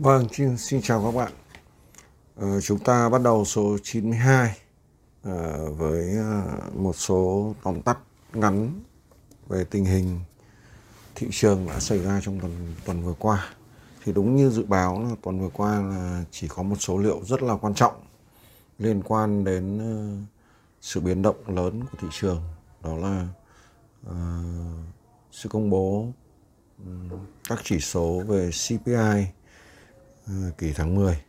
Vâng, xin, xin chào các bạn. Ờ, chúng ta bắt đầu số 92 ờ, với ờ, một số tóm tắt ngắn về tình hình thị trường đã xảy ra trong tuần tuần vừa qua. Thì đúng như dự báo là tuần vừa qua là chỉ có một số liệu rất là quan trọng liên quan đến ờ, sự biến động lớn của thị trường. Đó là ờ, sự công bố các chỉ số về CPI Ờ, kỳ tháng 10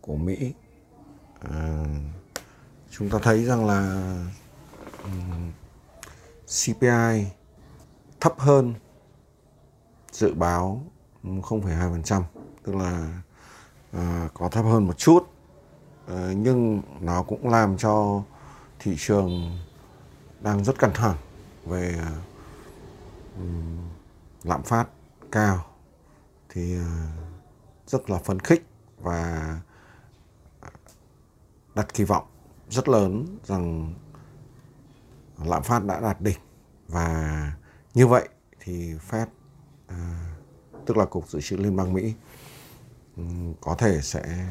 của Mỹ. À, chúng ta thấy rằng là CPI thấp hơn dự báo 0,2%, tức là à, có thấp hơn một chút, à, nhưng nó cũng làm cho thị trường đang rất căng thẳng về à, lạm phát cao thì uh, rất là phấn khích và đặt kỳ vọng rất lớn rằng lạm phát đã đạt đỉnh. Và như vậy thì Fed à, tức là cục dự trữ liên bang Mỹ ừ, có thể sẽ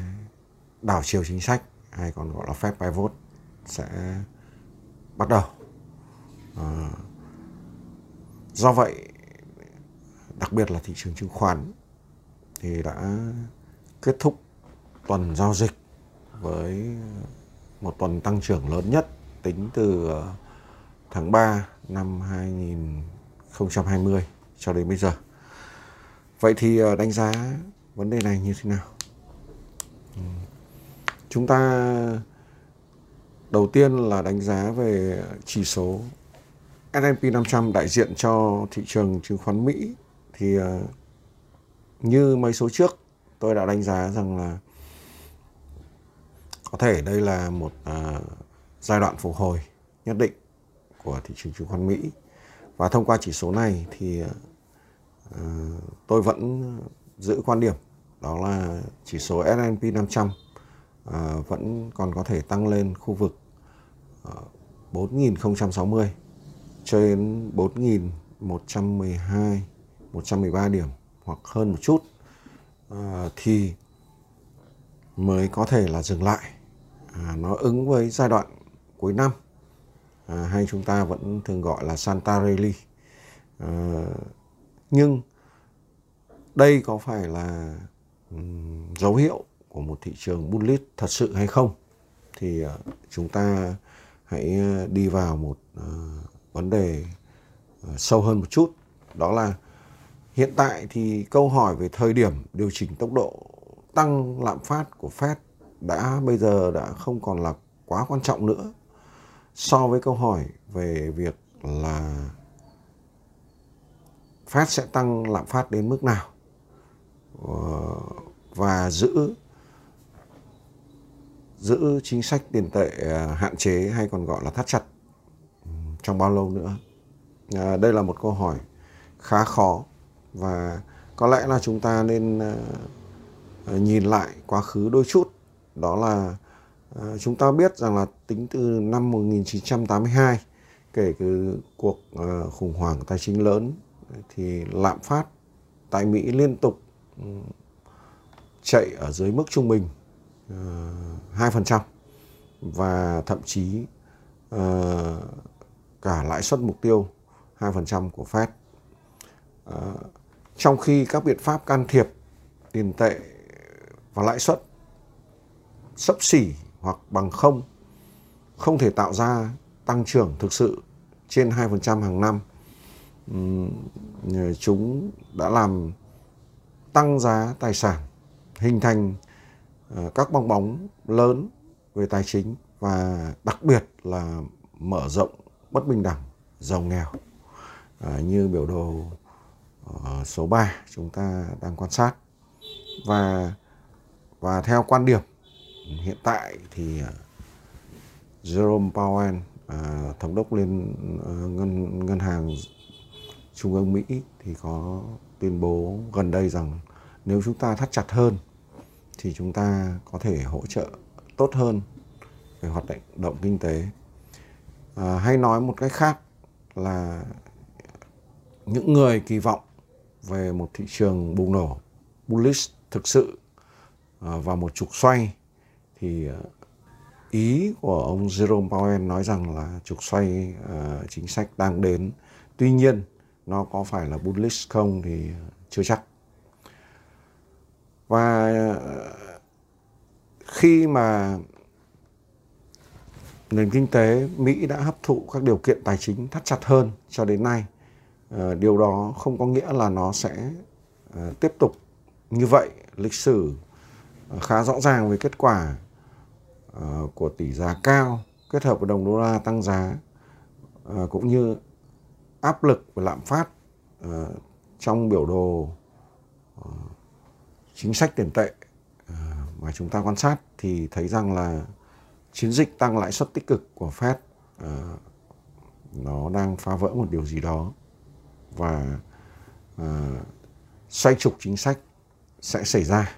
đảo chiều chính sách hay còn gọi là Fed pivot sẽ bắt đầu. À, do vậy đặc biệt là thị trường chứng khoán thì đã kết thúc tuần giao dịch với một tuần tăng trưởng lớn nhất tính từ ờ, tháng 3 năm 2020 cho đến bây giờ. Vậy thì ờ, đánh giá vấn đề này như thế nào? Ừ. Chúng ta đầu tiên là đánh giá về chỉ số S&P 500 đại diện cho thị trường chứng khoán Mỹ thì ờ, như mấy số trước tôi đã đánh giá rằng là có thể đây là một à, giai đoạn phục hồi nhất định của thị trường chứng khoán Mỹ. Và thông qua chỉ số này thì à, tôi vẫn giữ quan điểm đó là chỉ số S&P 500 à, vẫn còn có thể tăng lên khu vực à, ờ, 4060 cho đến 4112 113 điểm hoặc hơn một chút à, thì mới có thể là dừng lại. À, nó ứng với giai đoạn cuối năm. À, hay chúng ta vẫn thường gọi là Santa Rally. À, nhưng đây có phải là um, dấu hiệu của một thị trường bullish thật sự hay không? Thì uh, chúng ta hãy à, đi vào một uh, vấn đề uh, sâu hơn một chút. Đó là hiện tại thì câu hỏi về thời điểm điều chỉnh tốc độ tăng lạm phát của Fed đã bây giờ đã không còn là quá quan trọng nữa so với câu hỏi về việc là Fed sẽ tăng lạm phát đến mức nào. Ờ, và giữ giữ chính sách tiền tệ à, hạn chế hay còn gọi là thắt chặt ừ, trong bao lâu nữa. À, đây là một câu hỏi khá khó và có lẽ là chúng ta nên ờ, ờ, nhìn lại quá khứ đôi chút đó là ờ, chúng ta biết rằng là tính từ năm 1982 kể từ cuộc khủng hoảng tài chính lớn thì lạm phát tại Mỹ liên tục ừ, chạy ở dưới mức trung bình 2% và thậm chí cả lãi suất mục tiêu 2% của Fed. Trong khi các biện pháp can thiệp tiền tệ và lãi suất sấp xỉ hoặc bằng không không thể tạo ra tăng trưởng thực sự trên 2% hàng năm. Chúng đã làm tăng giá tài sản, hình thành ờ, các bong bóng lớn về tài chính và đặc biệt là mở rộng bất bình đẳng giàu nghèo à, như biểu đồ Ờ, số 3 chúng ta đang quan sát. Và và theo quan điểm hiện tại thì ờ, Jerome Powell à, thống đốc liên à, ngân ngân hàng trung ương Mỹ thì có tuyên bố gần đây rằng nếu chúng ta thắt chặt hơn thì chúng ta có thể hỗ trợ tốt hơn về hoạt động động kinh tế. À, hay nói một cách khác là những người kỳ vọng về một thị trường bùng nổ bullish thực sự à, vào một trục xoay thì à, ý của ông Jerome Powell nói rằng là trục xoay à, chính sách đang đến. Tuy nhiên, nó có phải là bullish không thì chưa chắc. Và khi mà nền kinh tế Mỹ đã hấp thụ các điều kiện tài chính thắt chặt hơn cho đến nay. Ờ, điều đó không có nghĩa là nó sẽ ờ, tiếp tục như vậy. Lịch sử ờ, khá rõ ràng về kết quả của tỷ giá cao kết hợp với đồng đô la tăng giá cũng như áp lực và lạm phát trong biểu đồ chính sách tiền tệ mà chúng ta quan sát thì thấy rằng là chiến dịch tăng lãi suất tích cực của Fed nó đang phá vỡ một điều gì đó và uh, xoay trục chính sách sẽ xảy ra.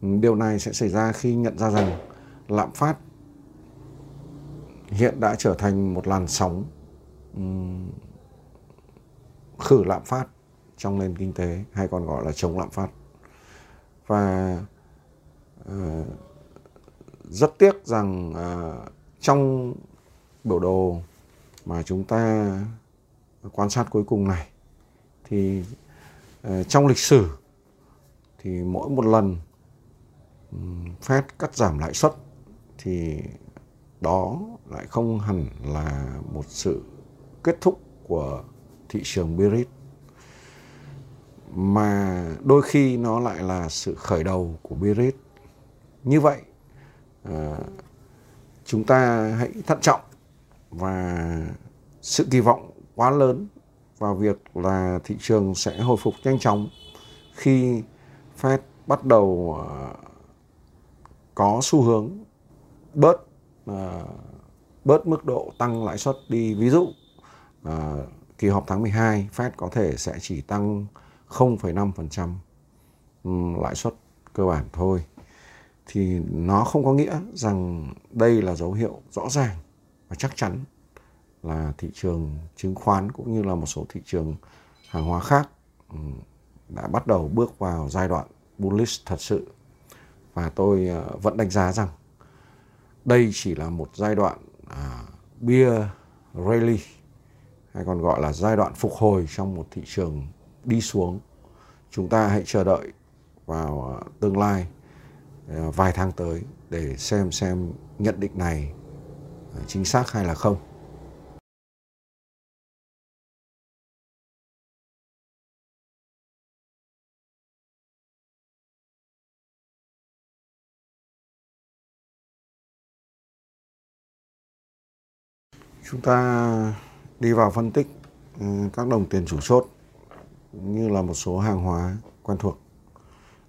Điều này sẽ xảy ra khi nhận ra rằng lạm phát hiện đã trở thành một làn sóng um, khử lạm phát trong nền kinh tế hay còn gọi là chống lạm phát và uh, rất tiếc rằng uh, trong biểu đồ mà chúng ta quan sát cuối cùng này. Thì ờ, trong lịch sử thì mỗi một lần Fed cắt giảm lãi suất thì đó lại không hẳn là một sự kết thúc của thị trường bearish, mà đôi khi nó lại là sự khởi đầu của bearish. Như vậy ờ, chúng ta hãy thận trọng và sự kỳ vọng quá lớn vào việc là thị trường sẽ hồi phục nhanh chóng khi Fed bắt đầu ờ, có xu hướng bớt ờ, bớt mức độ tăng lãi suất đi. Ví dụ ờ, kỳ họp tháng 12 Fed có thể sẽ chỉ tăng 0,5% lãi suất cơ bản thôi. Thì nó không có nghĩa rằng đây là dấu hiệu rõ ràng và chắc chắn là thị trường chứng khoán cũng như là một số thị trường hàng hóa khác ừ, đã bắt đầu bước vào giai đoạn bullish thật sự và tôi ờ, vẫn đánh giá rằng đây chỉ là một giai đoạn à, beer rally hay còn gọi là giai đoạn phục hồi trong một thị trường đi xuống chúng ta hãy chờ đợi vào ờ, tương lai ờ, vài tháng tới để xem xem nhận định này chính xác hay là không. Chúng ta đi vào phân tích ừ, các đồng tiền chủ chốt như là một số hàng hóa quen thuộc.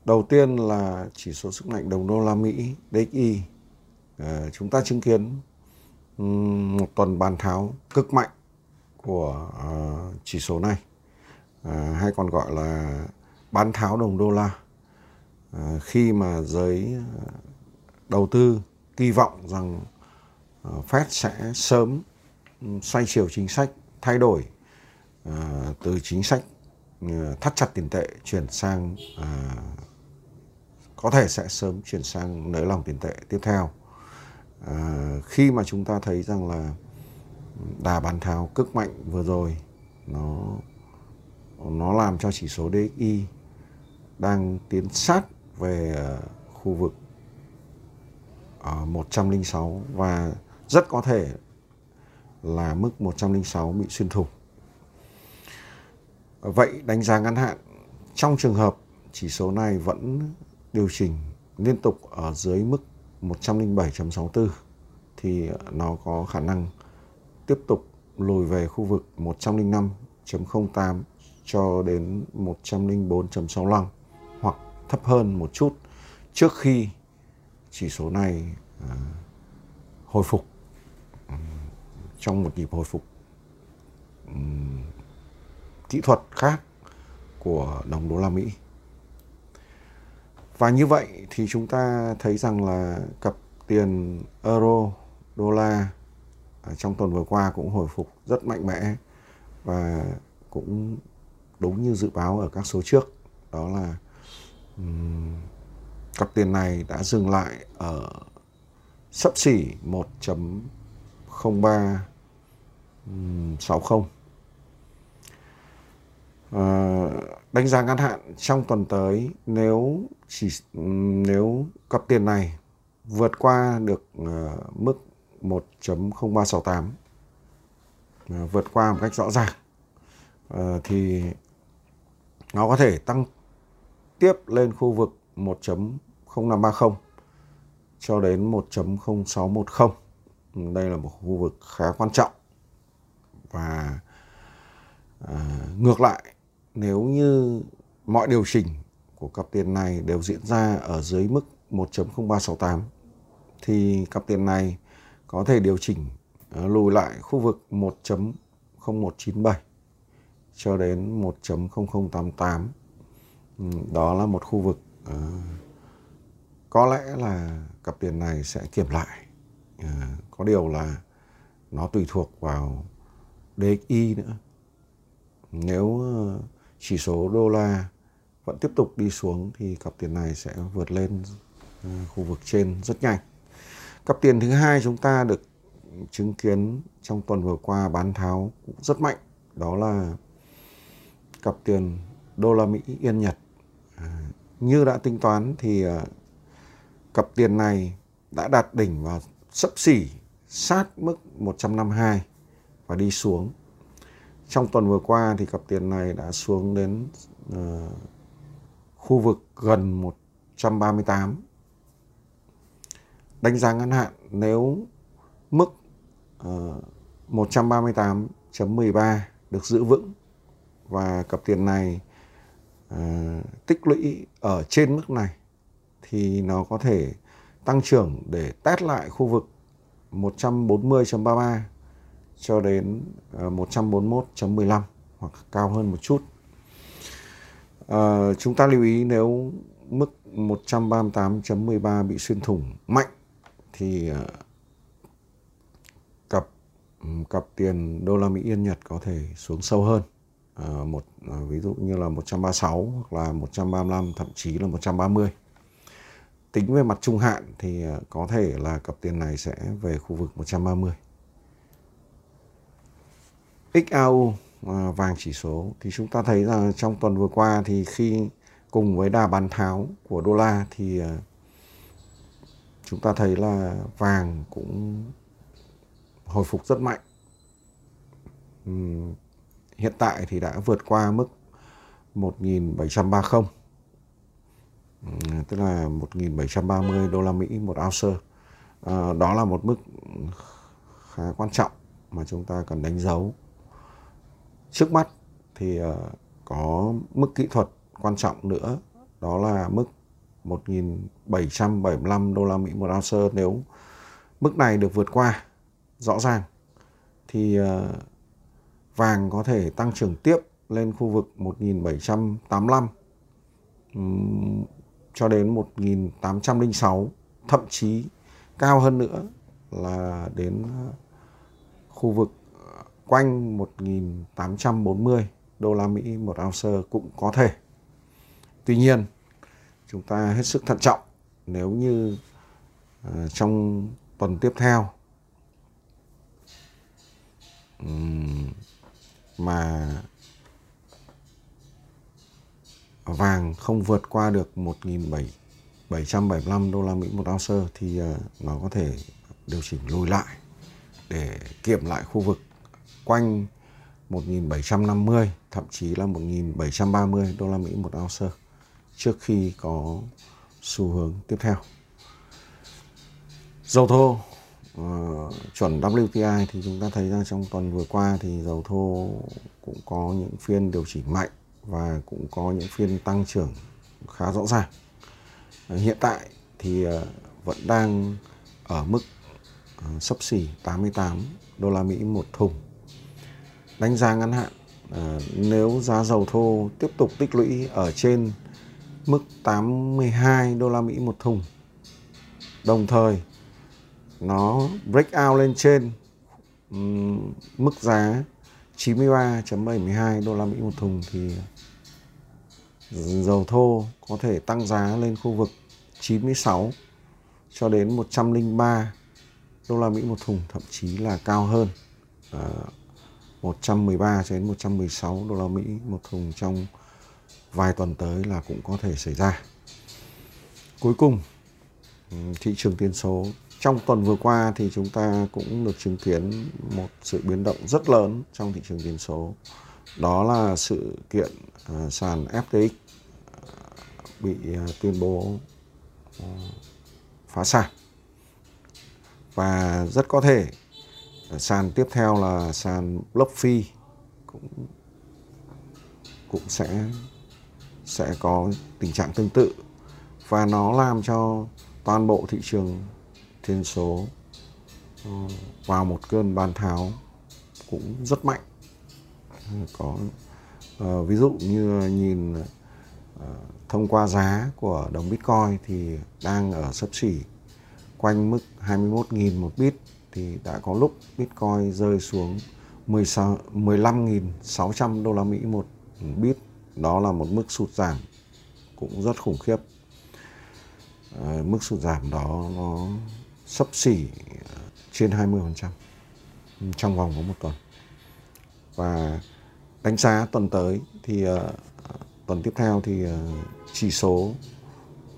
Đầu tiên là chỉ số sức mạnh đồng đô la Mỹ DXY. Ờ, chúng ta chứng kiến ừ, một tuần bàn tháo cực mạnh của ờ, chỉ số này ờ, hay còn gọi là bán tháo đồng đô la khi mà giới đầu tư kỳ vọng rằng Fed sẽ sớm xoay chiều chính sách thay đổi uh, từ chính sách uh, thắt chặt tiền tệ chuyển sang uh, có thể sẽ sớm chuyển sang nới lỏng tiền tệ tiếp theo. Uh, khi mà chúng ta thấy rằng là đà bán tháo cực mạnh vừa rồi nó nó làm cho chỉ số DXY đang tiến sát về khu vực 106 và rất có thể là mức 106 bị xuyên thủng. Vậy đánh giá ngắn hạn, trong trường hợp chỉ số này vẫn điều chỉnh liên tục ở dưới mức 107.64 thì nó có khả năng tiếp tục lùi về khu vực 105.08 cho đến 104.65 hoặc thấp hơn một chút trước khi chỉ số này à, hồi phục trong một nhịp hồi phục um, kỹ thuật khác của đồng đô la Mỹ. Và như vậy thì chúng ta thấy rằng là cặp tiền euro, đô la trong tuần vừa qua cũng hồi phục rất mạnh mẽ và cũng đúng như dự báo ở các số trước đó là cặp tiền này đã dừng lại ở sấp xỉ 0360. à, ờ, đánh giá ngắn hạn trong tuần tới nếu chỉ nếu cặp tiền này vượt qua được uh, mức 1.0368 uh, ờ, vượt qua một cách rõ ràng uh, thì nó có thể tăng tiếp lên khu vực 1.0530 cho đến 1.0610. Đây là một khu vực khá quan trọng. Và à, ngược lại, nếu như mọi điều chỉnh của cặp tiền này đều diễn ra ở dưới mức 1.0368 thì cặp tiền này có thể điều chỉnh uh, lùi lại khu vực 1.0197 cho đến 1.0088 ừ, đó là một khu vực uh, có lẽ là cặp tiền này sẽ kiểm lại à, có điều là nó tùy thuộc vào DXY nữa. Nếu ờ, chỉ số đô la vẫn tiếp tục đi xuống thì cặp tiền này sẽ vượt lên ờ, khu vực trên rất nhanh. Cặp tiền thứ hai chúng ta được chứng kiến trong tuần vừa qua bán tháo cũng rất mạnh đó là cặp tiền đô la Mỹ yên Nhật. À, như đã tính toán thì à, cặp tiền này đã đạt đỉnh và sấp xỉ sát mức 152 và đi xuống. Trong tuần vừa qua thì cặp tiền này đã xuống đến uh, khu vực gần 138 đánh giá ngắn hạn nếu mức ờ, uh, 138.13 được giữ vững và cặp tiền này uh, tích lũy ở trên mức này thì nó có thể tăng trưởng để test lại khu vực 140.33 cho đến ờ, 141.15 hoặc cao hơn một chút. À, chúng ta lưu ý nếu mức 138.13 bị xuyên thủng mạnh thì ờ, cặp cặp tiền đô la Mỹ yên Nhật có thể xuống sâu hơn. À, một uh, ví dụ như là 136 hoặc là 135 thậm chí là 130. Tính về mặt trung hạn thì ờ, có thể là cặp tiền này sẽ về khu vực 130. XAU ờ, vàng chỉ số thì chúng ta thấy rằng trong tuần vừa qua thì khi cùng với đà bán tháo của đô la thì ờ, chúng ta thấy là vàng cũng hồi phục rất mạnh. hiện tại thì đã vượt qua mức 1730 tức là 1730 đô la Mỹ một ounce. À, đó là một mức khá quan trọng mà chúng ta cần đánh dấu. Trước mắt thì uh, có mức kỹ thuật quan trọng nữa đó là mức 1.775 đô la Mỹ một ounce. Nếu mức này được vượt qua rõ ràng thì uh, vàng có thể tăng trưởng tiếp lên khu vực 1785 cho đến 1.806 thậm chí cao hơn nữa là đến ờ, khu vực ờ, quanh 1.840 đô la Mỹ một ounce cũng có thể. Tuy nhiên, chúng ta hết sức thận trọng nếu như uh, trong tuần tiếp theo um, mà vàng không vượt qua được 1.775 đô la Mỹ một ounce thì ờ, nó có thể điều chỉnh lùi lại để kiểm lại khu vực quanh 1.750 thậm chí là 1.730 đô la Mỹ một ounce trước khi có xu hướng tiếp theo. Dầu thô uh, chuẩn WTI thì chúng ta thấy rằng trong tuần vừa qua thì dầu thô cũng có những phiên điều chỉnh mạnh và cũng có những phiên tăng trưởng khá rõ ràng. Hiện tại thì ờ, vẫn đang ở mức ờ, sấp xỉ 88 đô la Mỹ một thùng đánh giá ngắn hạn ờ, nếu giá dầu thô tiếp tục tích lũy ở trên mức 82 đô la Mỹ một thùng, đồng thời nó break out lên trên mức giá 93.72 đô la Mỹ một thùng thì dầu thô có thể tăng giá lên khu vực 96 cho đến 103 đô la Mỹ một thùng thậm chí là cao hơn à, 113 cho đến 116 đô la Mỹ một thùng trong vài tuần tới là cũng có thể xảy ra. Cuối cùng thị trường tiền số trong tuần vừa qua thì chúng ta cũng được chứng kiến một sự biến động rất lớn trong thị trường tiền số. Đó là sự kiện uh, sàn FTX à, bị à, tuyên bố phá sản. Và rất có thể sàn tiếp theo là sàn BlockFi cũng cũng sẽ sẽ có tình trạng tương tự và nó làm cho toàn bộ thị trường thiên số vào một cơn bàn tháo cũng rất mạnh có uh, ví dụ như nhìn uh, thông qua giá của đồng Bitcoin thì đang ở sấp xỉ quanh mức 21.000 một bit thì đã có lúc Bitcoin rơi xuống 16 15.600 đô la Mỹ một bit. Đó là một mức sụt giảm cũng rất khủng khiếp. À, mức sụt giảm đó nó sấp xỉ trên 20% trong vòng có một tuần. Và đánh giá tuần tới thì uh, tuần tiếp theo thì uh, chỉ số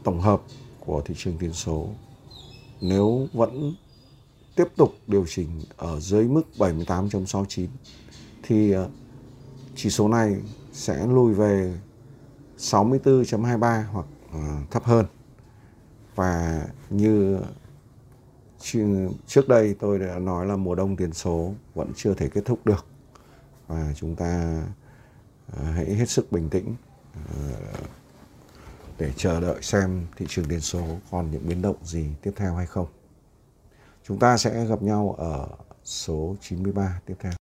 tổng hợp của thị trường tiền số nếu vẫn tiếp tục điều chỉnh ở dưới mức 78.69 thì uh, chỉ số này sẽ lùi về 64.23 hoặc uh, thấp hơn. Và như trước đây tôi đã nói là mùa đông tiền số vẫn chưa thể kết thúc được và chúng ta à, hãy hết sức bình tĩnh à, để chờ đợi xem thị trường tiền số còn những biến động gì tiếp theo hay không. Chúng ta sẽ gặp nhau ở số 93 tiếp theo.